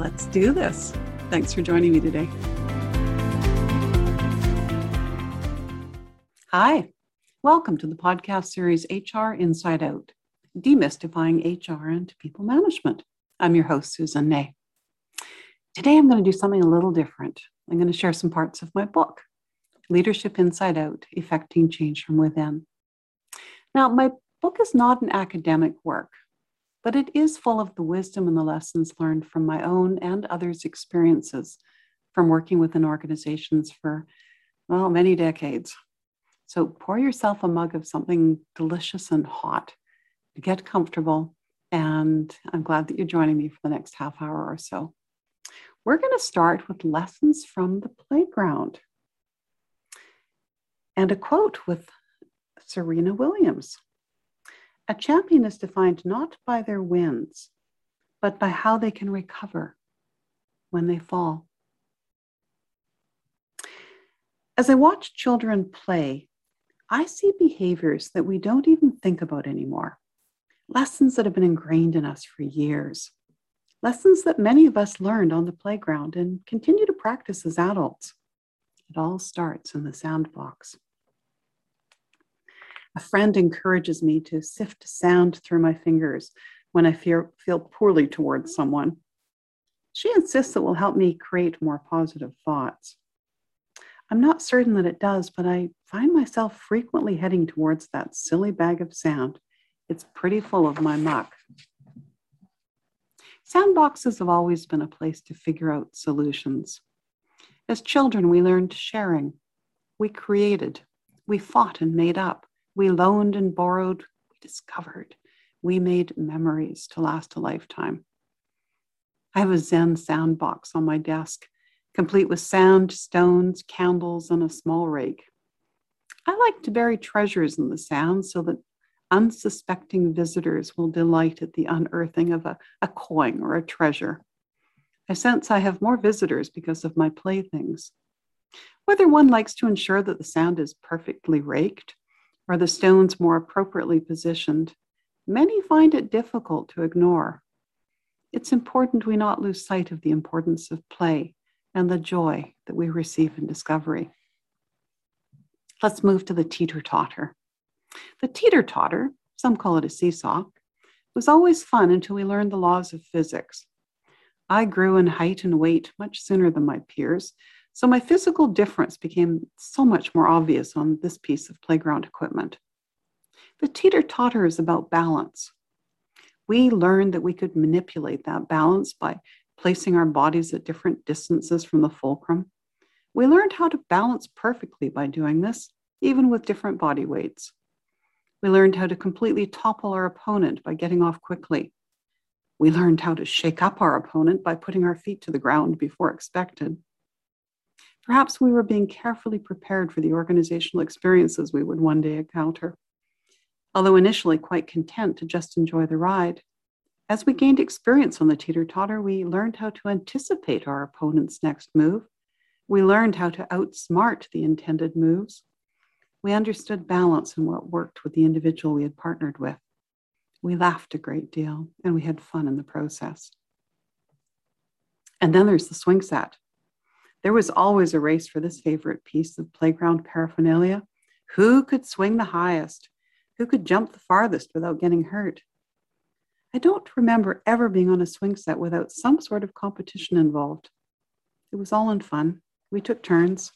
Let's do this. Thanks for joining me today. Hi, welcome to the podcast series HR Inside Out Demystifying HR and People Management. I'm your host, Susan Ney. Today I'm going to do something a little different. I'm going to share some parts of my book, Leadership Inside Out Effecting Change from Within. Now, my book is not an academic work but it is full of the wisdom and the lessons learned from my own and others' experiences from working within organizations for, well, many decades. So pour yourself a mug of something delicious and hot to get comfortable. And I'm glad that you're joining me for the next half hour or so. We're going to start with lessons from the playground and a quote with Serena Williams. A champion is defined not by their wins, but by how they can recover when they fall. As I watch children play, I see behaviors that we don't even think about anymore, lessons that have been ingrained in us for years, lessons that many of us learned on the playground and continue to practice as adults. It all starts in the sandbox. A friend encourages me to sift sound through my fingers when I feel, feel poorly towards someone. She insists it will help me create more positive thoughts. I'm not certain that it does, but I find myself frequently heading towards that silly bag of sound. It's pretty full of my muck. Sandboxes have always been a place to figure out solutions. As children, we learned sharing. We created. We fought and made up. We loaned and borrowed, we discovered, we made memories to last a lifetime. I have a Zen sound box on my desk, complete with sand, stones, candles, and a small rake. I like to bury treasures in the sand so that unsuspecting visitors will delight at the unearthing of a, a coin or a treasure. I sense I have more visitors because of my playthings. Whether one likes to ensure that the sand is perfectly raked or the stones more appropriately positioned, many find it difficult to ignore. It's important we not lose sight of the importance of play and the joy that we receive in discovery. Let's move to the teeter totter. The teeter totter, some call it a seesaw, was always fun until we learned the laws of physics. I grew in height and weight much sooner than my peers, so my physical difference became so much more obvious on this piece of playground equipment. The teeter totter is about balance. We learned that we could manipulate that balance by placing our bodies at different distances from the fulcrum. We learned how to balance perfectly by doing this, even with different body weights. We learned how to completely topple our opponent by getting off quickly. We learned how to shake up our opponent by putting our feet to the ground before expected. Perhaps we were being carefully prepared for the organizational experiences we would one day encounter. Although initially quite content to just enjoy the ride, as we gained experience on the teeter totter, we learned how to anticipate our opponent's next move. We learned how to outsmart the intended moves. We understood balance and what worked with the individual we had partnered with. We laughed a great deal and we had fun in the process. And then there's the swing set. There was always a race for this favorite piece of playground paraphernalia. Who could swing the highest? Who could jump the farthest without getting hurt? I don't remember ever being on a swing set without some sort of competition involved. It was all in fun. We took turns.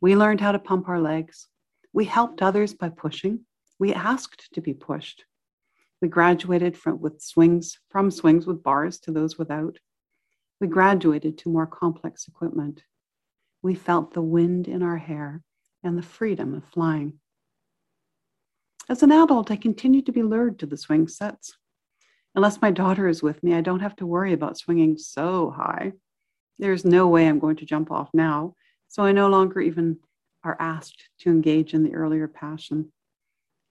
We learned how to pump our legs. We helped others by pushing. We asked to be pushed. We graduated from with swings from swings with bars to those without. We graduated to more complex equipment. We felt the wind in our hair and the freedom of flying. As an adult, I continue to be lured to the swing sets. Unless my daughter is with me, I don't have to worry about swinging so high. There's no way I'm going to jump off now, so I no longer even are asked to engage in the earlier passion.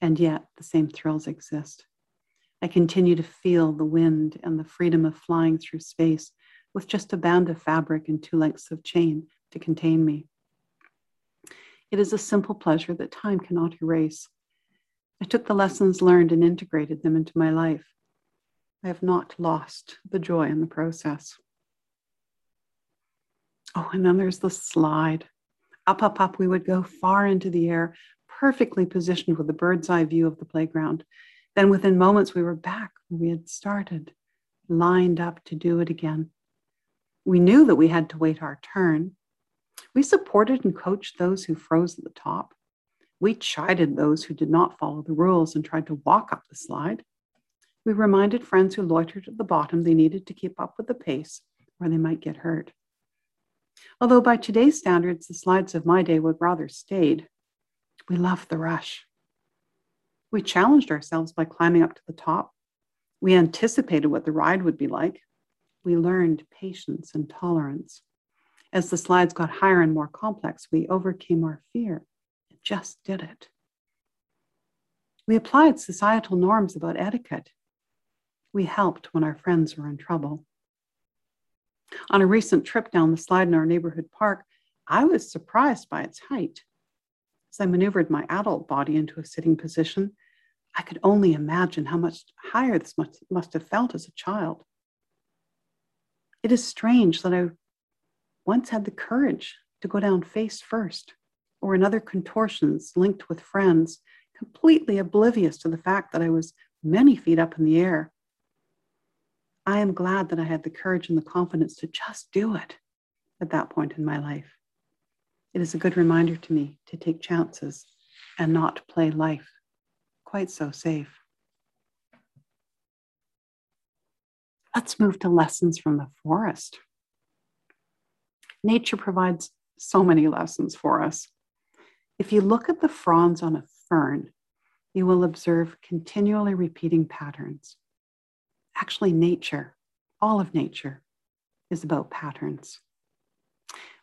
And yet, the same thrills exist. I continue to feel the wind and the freedom of flying through space with just a band of fabric and two lengths of chain to contain me. It is a simple pleasure that time cannot erase. I took the lessons learned and integrated them into my life. I have not lost the joy in the process. Oh, and then there's the slide. Up, up, up, we would go far into the air, perfectly positioned with a bird's eye view of the playground. Then within moments, we were back where we had started, lined up to do it again. We knew that we had to wait our turn. We supported and coached those who froze at the top. We chided those who did not follow the rules and tried to walk up the slide. We reminded friends who loitered at the bottom they needed to keep up with the pace or they might get hurt. Although by today's standards, the slides of my day would rather stayed, we loved the rush. We challenged ourselves by climbing up to the top. We anticipated what the ride would be like. We learned patience and tolerance. As the slides got higher and more complex, we overcame our fear and just did it. We applied societal norms about etiquette. We helped when our friends were in trouble. On a recent trip down the slide in our neighborhood park, I was surprised by its height. As I maneuvered my adult body into a sitting position, I could only imagine how much higher this must, must have felt as a child. It is strange that I once had the courage to go down face first or in other contortions linked with friends, completely oblivious to the fact that I was many feet up in the air I am glad that I had the courage and the confidence to just do it at that point in my life. It is a good reminder to me to take chances and not play life quite so safe. Let's move to lessons from the forest. Nature provides so many lessons for us. If you look at the fronds on a fern, you will observe continually repeating patterns actually nature, all of nature, is about patterns.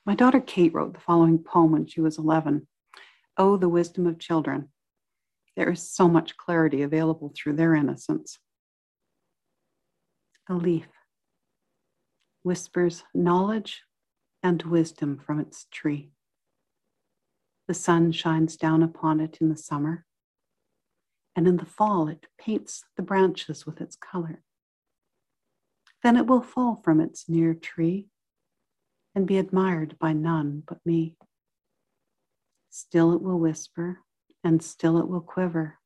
My daughter Kate wrote the following poem when she was 11 Oh, the wisdom of children. There is so much clarity available through their innocence. A leaf whispers knowledge and wisdom from its tree. The sun shines down upon it in the summer, and in the fall it paints the branches with its color then it will fall from its near tree and be admired by none but me. Still it will whisper, and still it will quiver,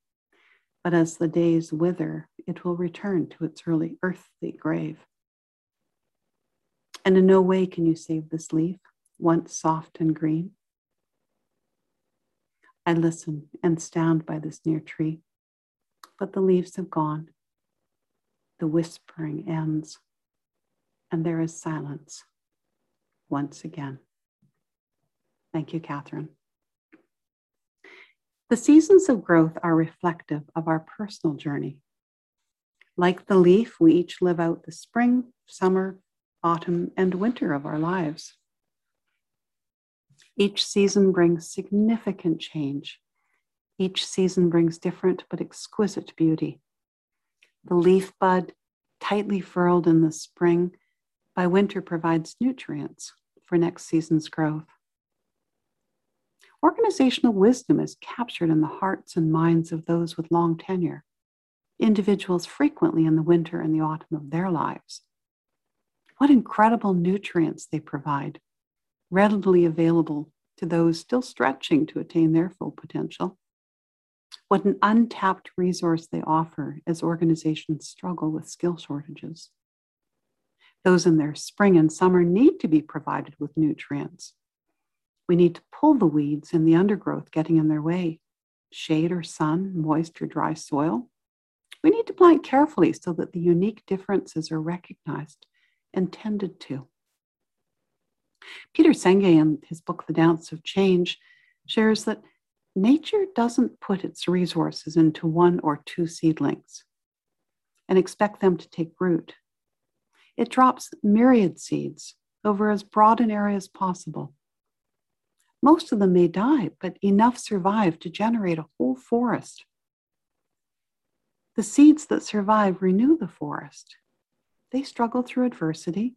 but as the days wither, it will return to its early earthly grave. And in no way can you save this leaf, once soft and green. I listen and stand by this near tree, but the leaves have gone. The whispering ends and there is silence once again. Thank you, Catherine. The seasons of growth are reflective of our personal journey. Like the leaf, we each live out the spring, summer, autumn, and winter of our lives. Each season brings significant change. Each season brings different but exquisite beauty. The leaf bud, tightly furled in the spring, by winter provides nutrients for next season's growth. Organizational wisdom is captured in the hearts and minds of those with long tenure, individuals frequently in the winter and the autumn of their lives. What incredible nutrients they provide, readily available to those still stretching to attain their full potential. What an untapped resource they offer as organizations struggle with skill shortages. Those in their spring and summer need to be provided with nutrients. We need to pull the weeds and the undergrowth getting in their way, shade or sun, moist or dry soil. We need to plant carefully so that the unique differences are recognized and tended to. Peter Senge, in his book, The Dance of Change, shares that nature doesn't put its resources into one or two seedlings and expect them to take root. It drops myriad seeds over as broad an area as possible. Most of them may die, but enough survive to generate a whole forest. The seeds that survive renew the forest. They struggle through adversity.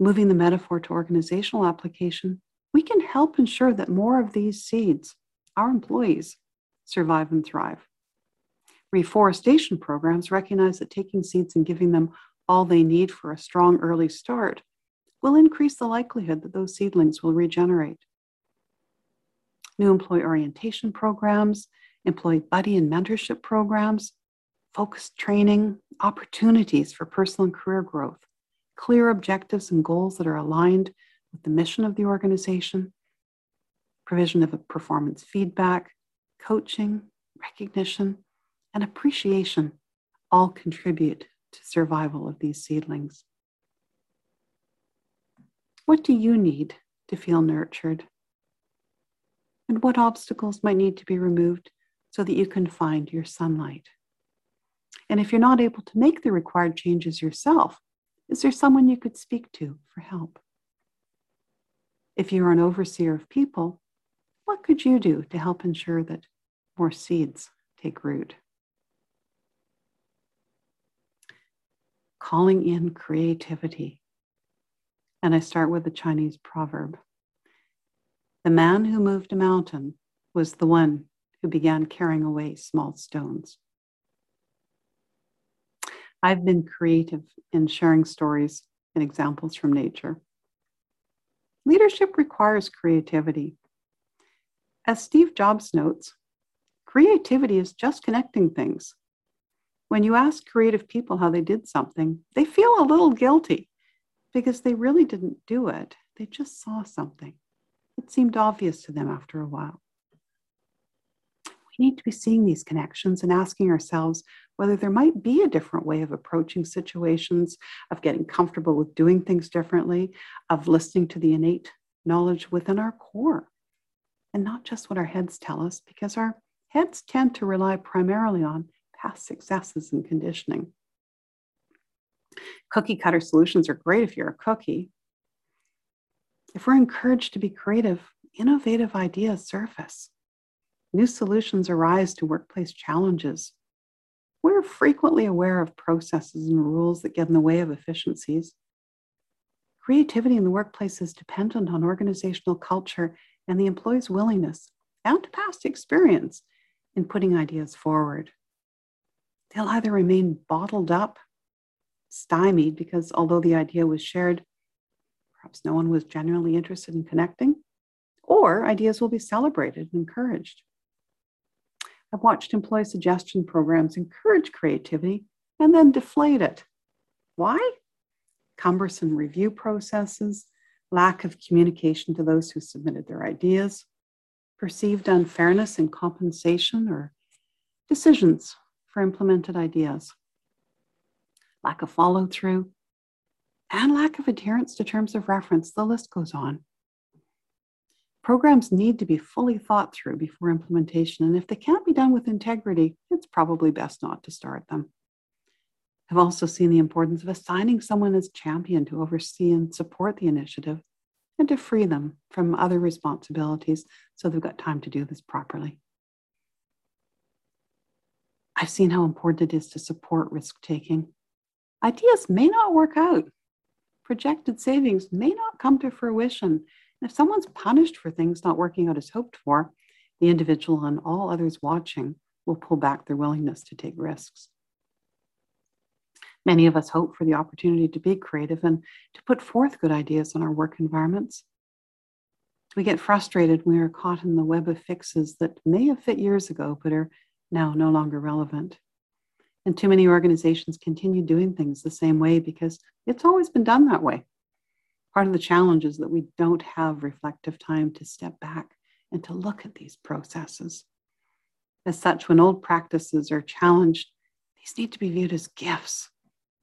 Moving the metaphor to organizational application, we can help ensure that more of these seeds, our employees, survive and thrive. Reforestation programs recognize that taking seeds and giving them all they need for a strong early start will increase the likelihood that those seedlings will regenerate. New employee orientation programs, employee buddy and mentorship programs, focused training, opportunities for personal and career growth, clear objectives and goals that are aligned with the mission of the organization, provision of performance feedback, coaching, recognition, and appreciation all contribute to survival of these seedlings. What do you need to feel nurtured? And what obstacles might need to be removed so that you can find your sunlight? And if you're not able to make the required changes yourself, is there someone you could speak to for help? If you're an overseer of people, what could you do to help ensure that more seeds take root? Calling in creativity and I start with the Chinese proverb The man who moved a mountain was the one who began carrying away small stones. I've been creative in sharing stories and examples from nature. Leadership requires creativity. As Steve Jobs notes, creativity is just connecting things. When you ask creative people how they did something, they feel a little guilty because they really didn't do it. They just saw something. It seemed obvious to them after a while. We need to be seeing these connections and asking ourselves whether there might be a different way of approaching situations, of getting comfortable with doing things differently, of listening to the innate knowledge within our core, and not just what our heads tell us, because our heads tend to rely primarily on past successes and conditioning. Cookie cutter solutions are great if you're a cookie. If we're encouraged to be creative, innovative ideas surface. New solutions arise to workplace challenges. We're frequently aware of processes and rules that get in the way of efficiencies. Creativity in the workplace is dependent on organizational culture and the employee's willingness and past experience in putting ideas forward. They'll either remain bottled up stymied because although the idea was shared, perhaps no one was genuinely interested in connecting, or ideas will be celebrated and encouraged. I've watched employee suggestion programs encourage creativity and then deflate it. Why? Cumbersome review processes, lack of communication to those who submitted their ideas, perceived unfairness in compensation or decisions for implemented ideas lack of follow through, and lack of adherence to terms of reference. The list goes on. Programs need to be fully thought through before implementation, and if they can't be done with integrity, it's probably best not to start them. I've also seen the importance of assigning someone as champion to oversee and support the initiative and to free them from other responsibilities so they've got time to do this properly. I've seen how important it is to support risk taking ideas may not work out. Projected savings may not come to fruition. If someone's punished for things not working out as hoped for, the individual and all others watching will pull back their willingness to take risks. Many of us hope for the opportunity to be creative and to put forth good ideas in our work environments. We get frustrated when we are caught in the web of fixes that may have fit years ago but are now no longer relevant. And too many organizations continue doing things the same way because it's always been done that way. Part of the challenge is that we don't have reflective time to step back and to look at these processes. As such, when old practices are challenged, these need to be viewed as gifts,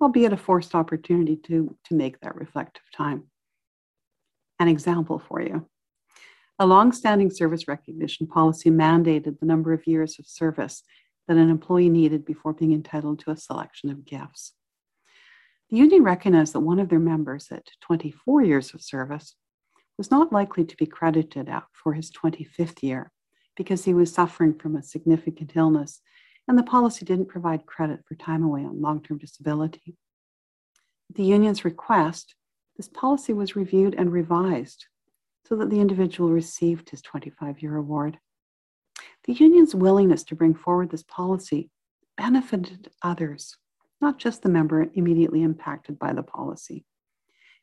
albeit a forced opportunity to, to make that reflective time. An example for you. A long-standing service recognition policy mandated the number of years of service that an employee needed before being entitled to a selection of gifts. The union recognized that one of their members at 24 years of service was not likely to be credited out for his 25th year because he was suffering from a significant illness, and the policy didn't provide credit for time away on long term disability. At the union's request, this policy was reviewed and revised so that the individual received his 25 year award. The union's willingness to bring forward this policy benefited others, not just the member immediately impacted by the policy.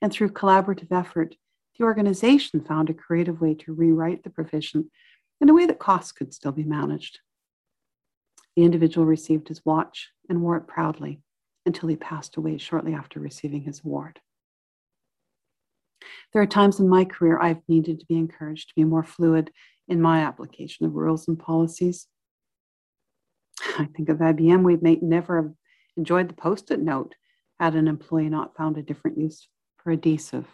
And through collaborative effort, the organization found a creative way to rewrite the provision in a way that costs could still be managed. The individual received his watch and wore it proudly until he passed away shortly after receiving his award. There are times in my career I've needed to be encouraged to be more fluid in my application of rules and policies. I think of IBM, we may never enjoyed the post it note had an employee not found a different use for adhesive,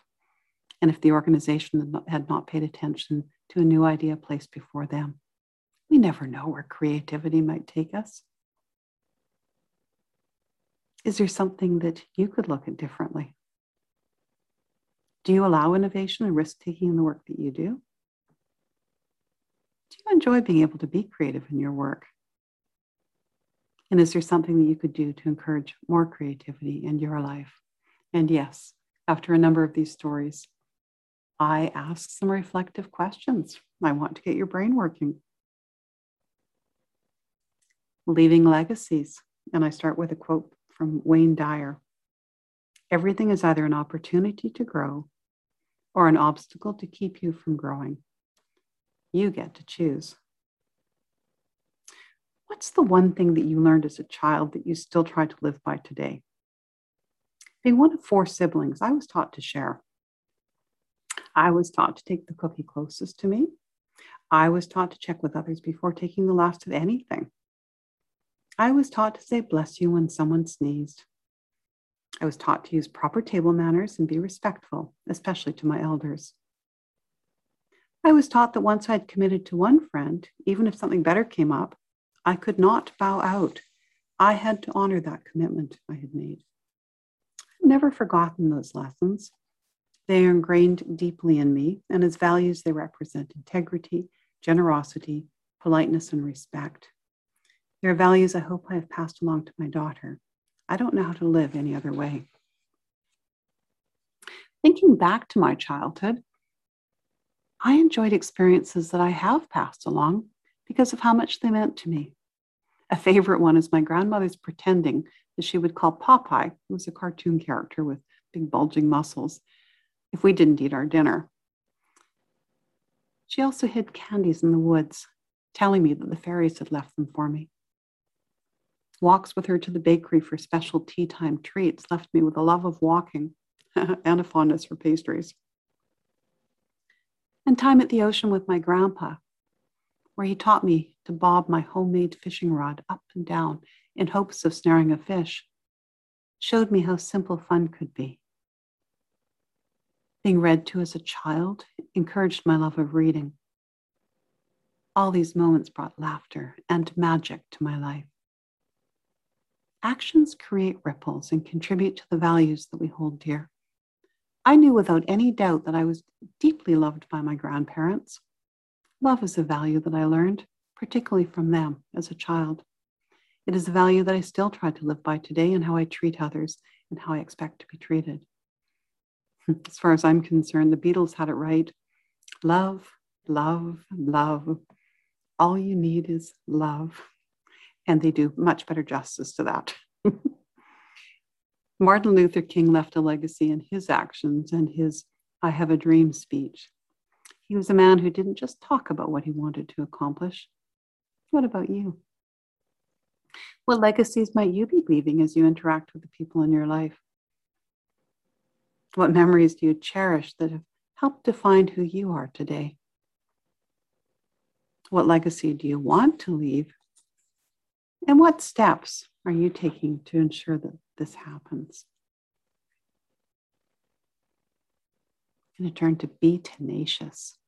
and if the organization had not, paid attention to a new idea placed before them. We never know where creativity might take us. Is there something that you could look at differently? Do you allow innovation and risk taking in the work that you do? Do you enjoy being able to be creative in your work? And is there something that you could do to encourage more creativity in your life? And yes, after a number of these stories, I ask some reflective questions. I want to get your brain working. Leaving legacies. And I start with a quote from Wayne Dyer Everything is either an opportunity to grow or an obstacle to keep you from growing. You get to choose. What's the one thing that you learned as a child that you still try to live by today? Being one of four siblings, I was taught to share. I was taught to take the cookie closest to me. I was taught to check with others before taking the last of anything. I was taught to say bless you when someone sneezed. I was taught to use proper table manners and be respectful, especially to my elders. I was taught that once I'd committed to one friend, even if something better came up, I could not bow out. I had to honor that commitment I had made. I've never forgotten those lessons. They are ingrained deeply in me, and as values, they represent integrity, generosity, politeness, and respect. They are values I hope I have passed along to my daughter. I don't know how to live any other way. Thinking back to my childhood, I enjoyed experiences that I have passed along because of how much they meant to me. A favorite one is my grandmother's pretending that she would call Popeye, who was a cartoon character with big bulging muscles, if we didn't eat our dinner. She also hid candies in the woods, telling me that the fairies had left them for me. Walks with her to the bakery for special tea time treats left me with a love of walking and a fondness for pastries. And time at the ocean with my grandpa, where he taught me to bob my homemade fishing rod up and down in hopes of snaring a fish, showed me how simple fun could be. Being read to as a child encouraged my love of reading. All these moments brought laughter and magic to my life. Actions create ripples and contribute to the values that we hold dear. I knew without any doubt that I was deeply loved by my grandparents. Love is a value that I learned, particularly from them as a child. It is a value that I still try to live by today in how I treat others and how I expect to be treated. As far as I'm concerned, the Beatles had it right. Love, love, love. All you need is love and they do much better justice to that. Martin Luther King left a legacy in his actions and his I Have a Dream speech. He was a man who didn't just talk about what he wanted to accomplish. What about you? What legacies might you be leaving as you interact with the people in your life? What memories do you cherish that have helped define who you are today? What legacy do you want to leave? And what steps are you taking to ensure that this happens? Going to turn to be tenacious.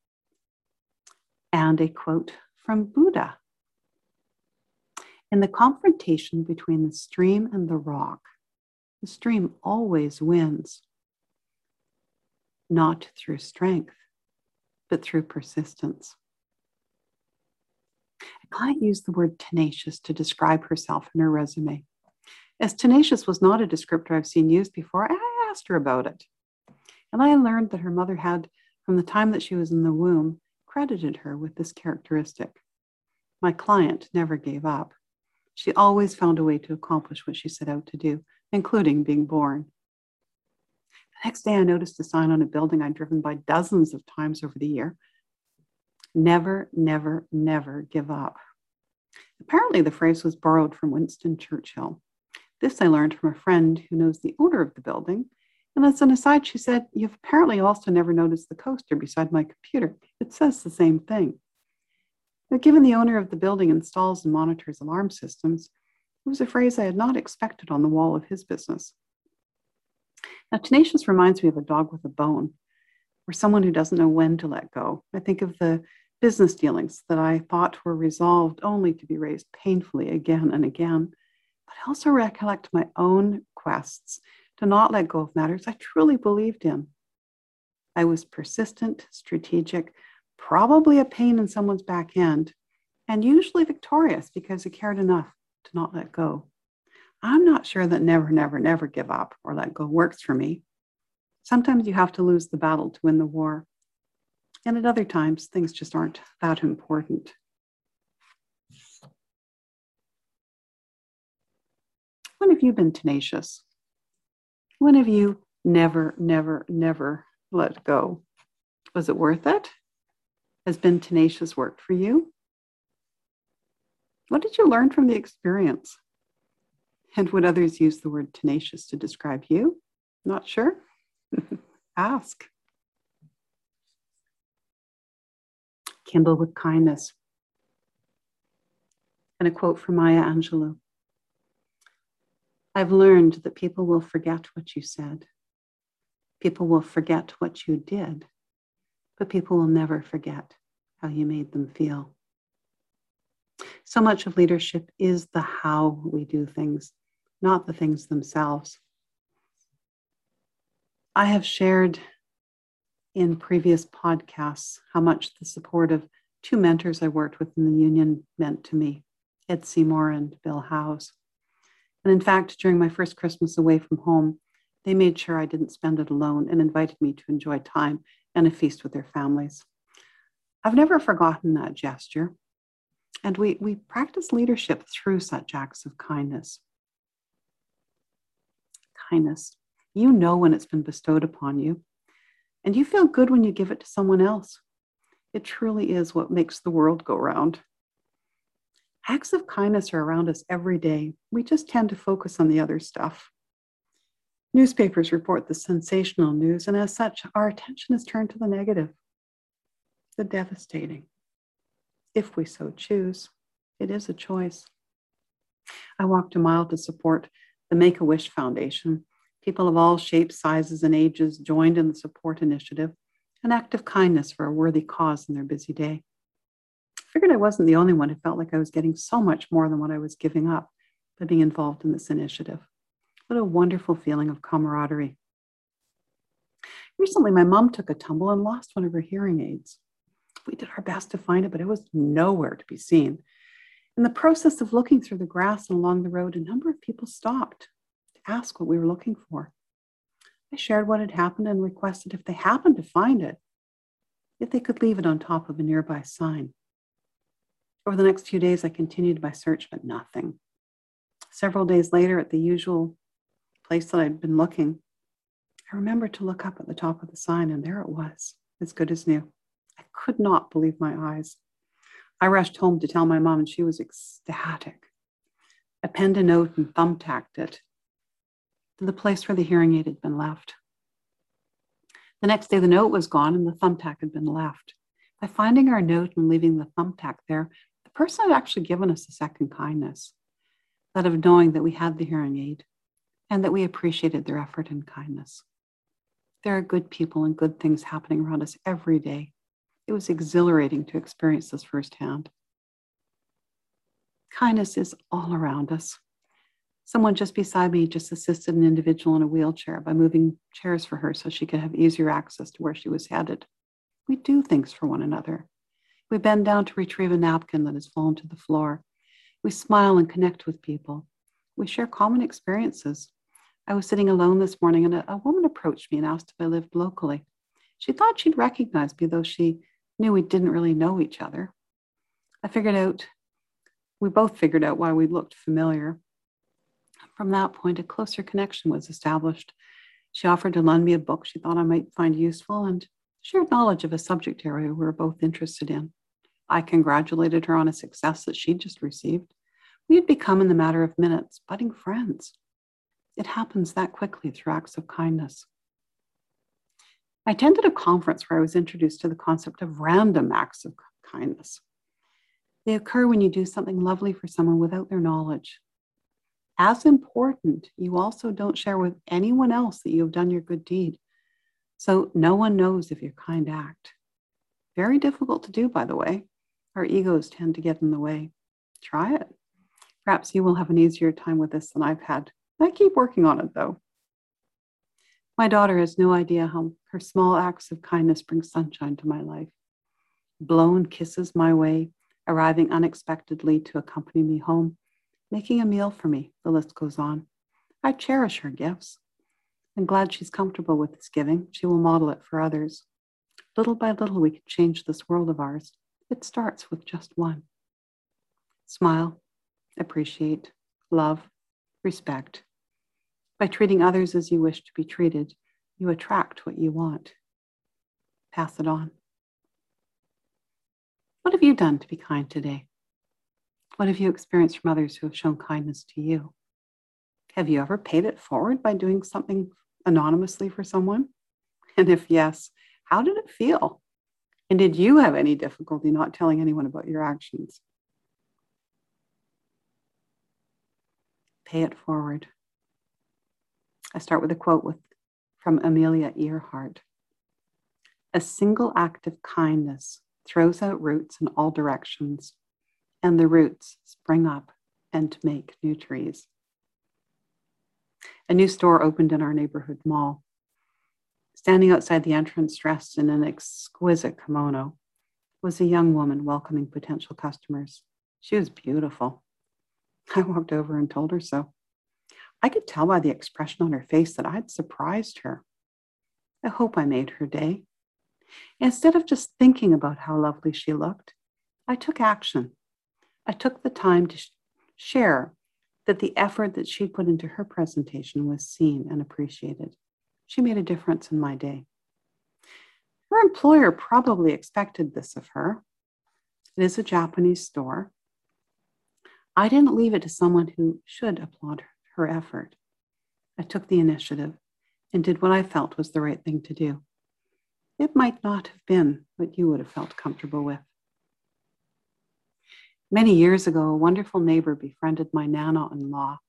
And a quote from Buddha In the confrontation between the stream and the rock, the stream always wins, not through strength, but through persistence. A client used the word tenacious to describe herself in her resume. As tenacious was not a descriptor I've seen used before, I asked her about it. And I learned that her mother had, from the time that she was in the womb, credited her with this characteristic. My client never gave up. She always found a way to accomplish what she set out to do, including being born. The next day, I noticed a sign on a building I'd driven by dozens of times over the year Never, never, never give up. Apparently, the phrase was borrowed from Winston Churchill. This I learned from a friend who knows the owner of the building. And as an aside, she said, You've apparently also never noticed the coaster beside my computer. It says the same thing. Now, given the owner of the building installs and monitors alarm systems, it was a phrase I had not expected on the wall of his business. Now, tenacious reminds me of a dog with a bone, or someone who doesn't know when to let go. I think of the business dealings that I thought were resolved only to be raised painfully again and again. But I also recollect my own quests to not let go of matters I truly believed in. I was persistent, strategic, probably a pain in someone's back end, and usually victorious because I cared enough to not let go. I'm not sure that never, never, never give up or let go works for me. Sometimes you have to lose the battle to win the war. And at other times, things just aren't that important. When have you been tenacious? When have you never, never, never let go? Was it worth it? Has been tenacious work for you? What did you learn from the experience? And would others use the word tenacious to describe you? Not sure? Ask. Kindle with kindness. And a quote from Maya Angelou I've learned that people will forget what you said. People will forget what you did, but people will never forget how you made them feel. So much of leadership is the how we do things, not the things themselves. I have shared in previous podcasts how much the support of two mentors I worked with in the union meant to me Ed Seymour and Bill Howes. And in fact, during my first Christmas away from home, they made sure I didn't spend it alone and invited me to enjoy time and a feast with their families. I've never forgotten that gesture. And we, we practice leadership through such acts of kindness. Kindness you know when it's been bestowed upon you, and you feel good when you give it to someone else. It truly is what makes the world go round. Acts of kindness are around us every day. We just tend to focus on the other stuff. Newspapers report the sensational news, and as such, our attention is turned to the negative, the devastating. If we so choose, it is a choice. I walked a mile to support the Make a Wish Foundation, People of all shapes, sizes, and ages joined in the support initiative, an act of kindness for a worthy cause in their busy day. Figured I wasn't the only one who felt like I was getting so much more than what I was giving up by being involved in this initiative. What a wonderful feeling of camaraderie. Recently, my mom took a tumble and lost one of her hearing aids. We did our best to find it, but it was nowhere to be seen. In the process of looking through the grass and along the road, a number of people stopped to ask what we were looking for. I shared what had happened and requested if they happened to find it, if they could leave it on top of a nearby sign. Over the next few days, I continued my search, but nothing. Several days later, at the usual place that I'd been looking, I remembered to look up at the top of the sign, and there it was, as good as new. I could not believe my eyes. I rushed home to tell my mom, and she was ecstatic. I penned a note and thumbtacked it to the place where the hearing aid had been left. The next day, the note was gone and the thumbtack had been left. By finding our note and leaving the thumbtack there, the person had actually given us a second kindness that of knowing that we had the hearing aid and that we appreciated their effort and kindness. There are good people and good things happening around us every day. It was exhilarating to experience this firsthand. Kindness is all around us. Someone just beside me just assisted an individual in a wheelchair by moving chairs for her so she could have easier access to where she was headed. We do things for one another. We bend down to retrieve a napkin that has fallen to the floor. We smile and connect with people. We share common experiences. I was sitting alone this morning and a, a woman approached me and asked if I lived locally. She thought she'd recognize me, though she knew we didn't really know each other. I figured out, we both figured out why we looked familiar. From that point, a closer connection was established. She offered to lend me a book she thought I might find useful and shared knowledge of a subject area we were both interested in. I congratulated her on a success that she'd just received. We had become, in the matter of minutes, budding friends. It happens that quickly through acts of kindness. I attended a conference where I was introduced to the concept of random acts of kindness. They occur when you do something lovely for someone without their knowledge. As important, you also don't share with anyone else that you have done your good deed. So no one knows of your kind act. Very difficult to do, by the way. Our egos tend to get in the way. Try it. Perhaps you will have an easier time with this than I've had. I keep working on it, though. My daughter has no idea how her small acts of kindness bring sunshine to my life. Blown kisses my way, arriving unexpectedly to accompany me home, making a meal for me. The list goes on. I cherish her gifts. I'm glad she's comfortable with this giving. She will model it for others. Little by little, we can change this world of ours. It starts with just one. Smile, appreciate, love, respect. By treating others as you wish to be treated, you attract what you want. Pass it on. What have you done to be kind today? What have you experienced from others who have shown kindness to you? Have you ever paid it forward by doing something anonymously for someone? And if yes, how did it feel? And did you have any difficulty not telling anyone about your actions? Pay it forward. I start with a quote with, from Amelia Earhart. A single act of kindness throws out roots in all directions, and the roots spring up and make new trees. A new store opened in our neighborhood mall. Standing outside the entrance, dressed in an exquisite kimono, was a young woman welcoming potential customers. She was beautiful. I walked over and told her so. I could tell by the expression on her face that I'd surprised her. I hope I made her day. Instead of just thinking about how lovely she looked, I took action. I took the time to sh- share that the effort that she put into her presentation was seen and appreciated. She made a difference in my day. Her employer probably expected this of her. It is a Japanese store. I didn't leave it to someone who should applaud her effort. I took the initiative and did what I felt was the right thing to do. It might not have been what you would have felt comfortable with. Many years ago, a wonderful neighbor befriended my Nana in law.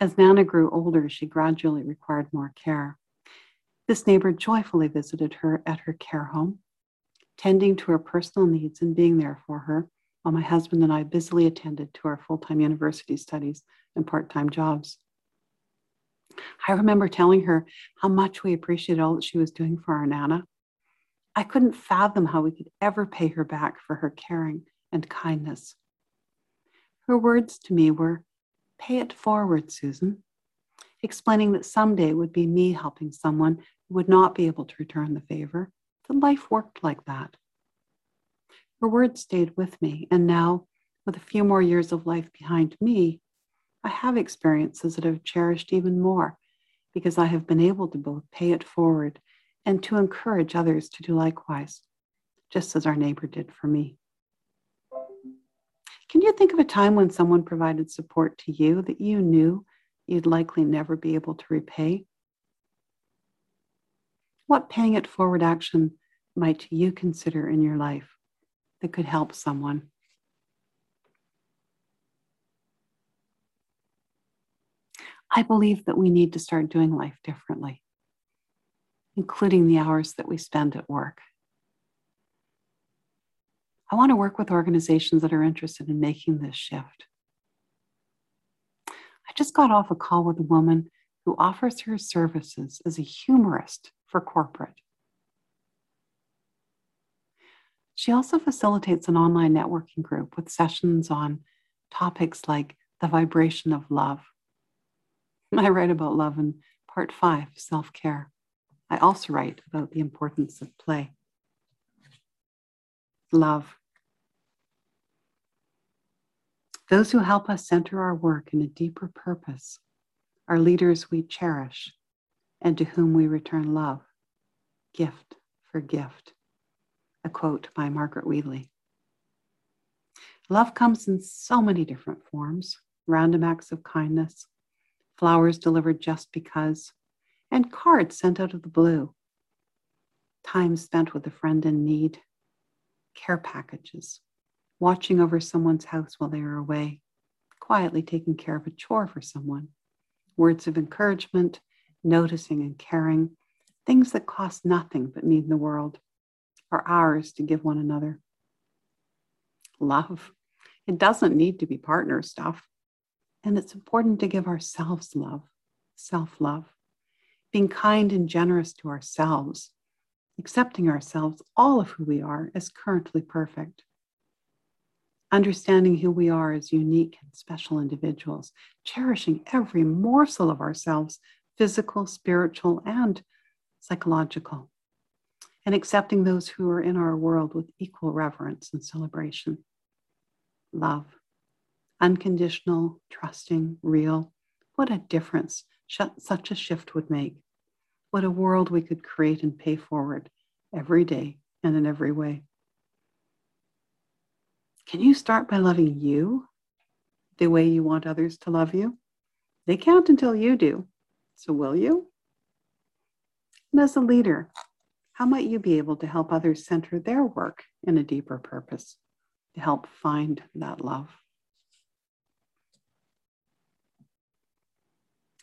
As Nana grew older, she gradually required more care. This neighbor joyfully visited her at her care home, tending to her personal needs and being there for her, while my husband and I busily attended to our full time university studies and part time jobs. I remember telling her how much we appreciated all that she was doing for our Nana. I couldn't fathom how we could ever pay her back for her caring and kindness. Her words to me were, Pay it forward, Susan, explaining that someday it would be me helping someone who would not be able to return the favor, that life worked like that. Her words stayed with me, and now, with a few more years of life behind me, I have experiences that I've cherished even more because I have been able to both pay it forward and to encourage others to do likewise, just as our neighbor did for me. Can you think of a time when someone provided support to you that you knew you'd likely never be able to repay? What paying it forward action might you consider in your life that could help someone? I believe that we need to start doing life differently, including the hours that we spend at work. I want to work with organizations that are interested in making this shift. I just got off a call with a woman who offers her services as a humorist for corporate. She also facilitates an online networking group with sessions on topics like the vibration of love I write about love in part five, self care. I also write about the importance of play. Love. Those who help us center our work in a deeper purpose are leaders we cherish and to whom we return love, gift for gift. A quote by Margaret Wheatley. Love comes in so many different forms random acts of kindness, flowers delivered just because, and cards sent out of the blue. Time spent with a friend in need, care packages, watching over someone's house while they are away, quietly taking care of a chore for someone, words of encouragement, noticing and caring, things that cost nothing but need the world, are ours to give one another. Love. It doesn't need to be partner stuff. And it's important to give ourselves love, self love, being kind and generous to ourselves, accepting ourselves, all of who we are, as currently perfect. Understanding who we are as unique and special individuals, cherishing every morsel of ourselves, physical, spiritual, and psychological, and accepting those who are in our world with equal reverence and celebration. Love unconditional, trusting, real. What a difference such a shift would make. What a world we could create and pay forward every day and in every way. Can you start by loving you the way you want others to love you? They can't until you do. So, will you? And as a leader, how might you be able to help others center their work in a deeper purpose to help find that love?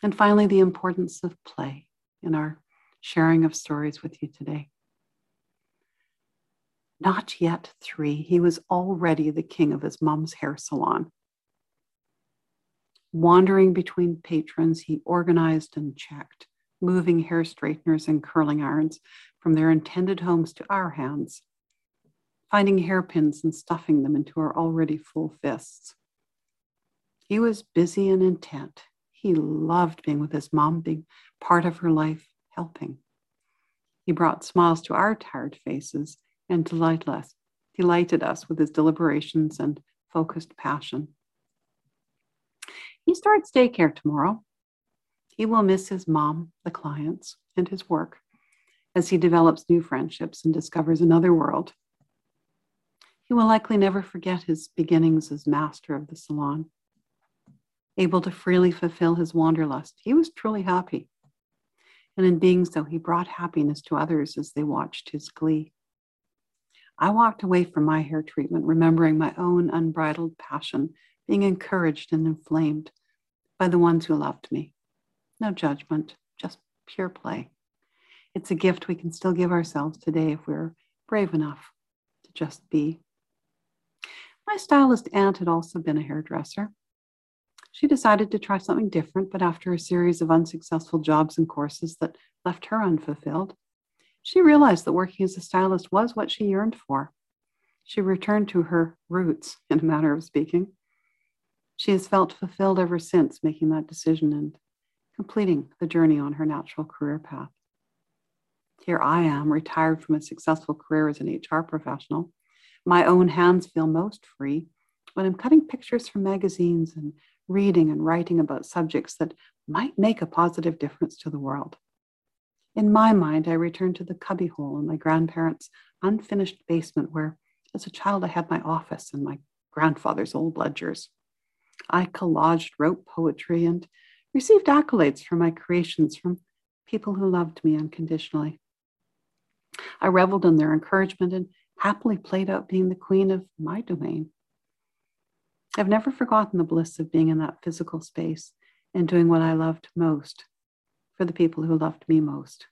And finally, the importance of play in our sharing of stories with you today. Not yet three, he was already the king of his mom's hair salon. Wandering between patrons, he organized and checked, moving hair straighteners and curling irons from their intended homes to our hands, finding hairpins and stuffing them into our already full fists. He was busy and intent, he loved being with his mom, being part of her life, helping. He brought smiles to our tired faces and delighted us, delighted us with his deliberations and focused passion. He starts daycare tomorrow. He will miss his mom, the clients, and his work as he develops new friendships and discovers another world. He will likely never forget his beginnings as master of the salon able to freely fulfill his wanderlust. He was truly happy. And in being so, he brought happiness to others as they watched his glee. I walked away from my hair treatment, remembering my own unbridled passion, being encouraged and inflamed by the ones who loved me. No judgment, just pure play. It's a gift we can still give ourselves today if we're brave enough to just be. My stylist aunt had also been a hairdresser. She decided to try something different, but after a series of unsuccessful jobs and courses that left her unfulfilled, she realized that working as a stylist was what she yearned for. She returned to her roots, in a manner of speaking. She has felt fulfilled ever since making that decision and completing the journey on her natural career path. Here I am, retired from a successful career as an HR professional. My own hands feel most free when I'm cutting pictures from magazines and reading and writing about subjects that might make a positive difference to the world. In my mind, I return to the cubbyhole in my grandparents' unfinished basement where, as a child, I had my office and my grandfather's old ledgers. I collaged, wrote poetry, and received accolades for my creations from people who loved me unconditionally. I reveled in their encouragement and happily played out being the queen of my domain. I've never forgotten the bliss of being in that physical space and doing what I loved most for the people who loved me most.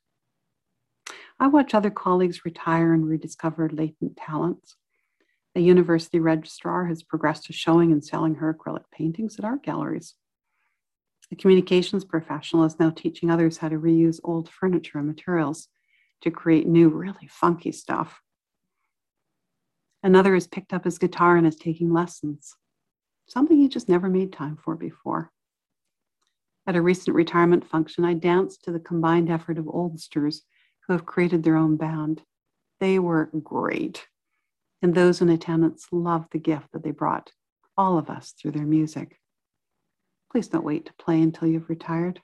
I watch other colleagues retire and rediscover latent talents. A university registrar has progressed to showing and selling her acrylic paintings at art galleries. A communications professional is now teaching others how to reuse old furniture and materials to create new, really funky stuff. Another has picked up his guitar and is taking lessons, something he just never made time for before. At a recent retirement function, I danced to the combined effort of oldsters who have created their own band. They were great. And those in attendance loved the gift that they brought all of us through their music. Please don't wait to play until you've retired.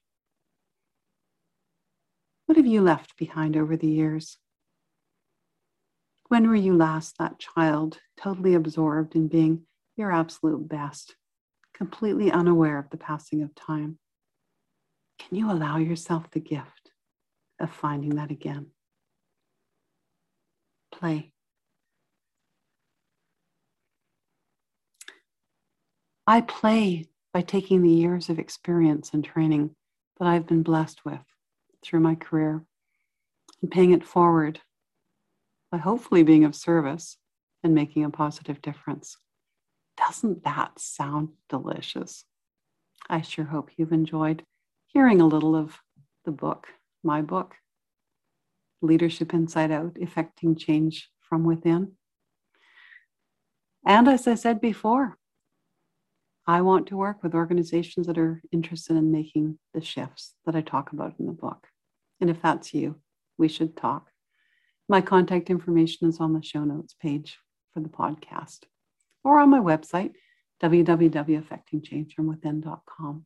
What have you left behind over the years? When were you last that child, totally absorbed in being your absolute best, completely unaware of the passing of time? Can you allow yourself the gift of finding that again? Play. I play by taking the years of experience and training that I've been blessed with through my career and paying it forward by hopefully being of service and making a positive difference. Doesn't that sound delicious? I sure hope you've enjoyed hearing a little of the book, my book, Leadership Inside Out Effecting Change from Within. And as I said before, I want to work with organizations that are interested in making the shifts that I talk about in the book. And if that's you, we should talk. My contact information is on the show notes page for the podcast or on my website, www.effectingchangefromwithin.com.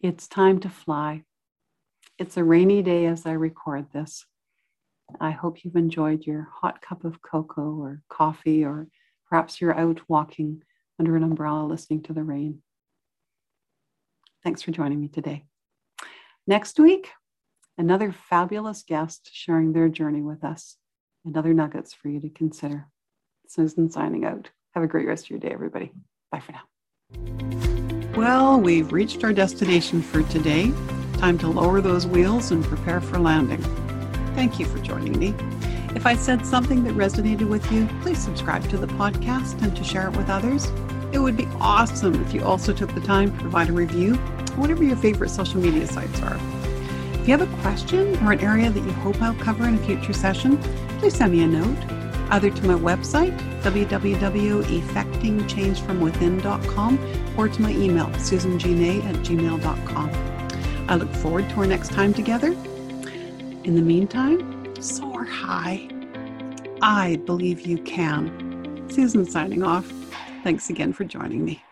It's time to fly. It's a rainy day as I record this. I hope you've enjoyed your hot cup of cocoa or coffee, or perhaps you're out walking under an umbrella listening to the rain. Thanks for joining me today. Next week, another fabulous guest sharing their journey with us and other nuggets for you to consider. Susan signing out. Have a great rest of your day, everybody. Bye for now. Well, we've reached our destination for today. Time to lower those wheels and prepare for landing. Thank you for joining me. If I said something that resonated with you, please subscribe to the podcast and to share it with others. It would be awesome if you also took the time to provide a review, whatever your favorite social media sites are. If you have a question or an area that you hope I'll cover in a future session, please send me a note, either to my website, www.effectingchangefromwithin.com, or to my email, susangna at gmail.com. I look forward to our next time together. In the meantime, soar high. I believe you can. Susan signing off. Thanks again for joining me.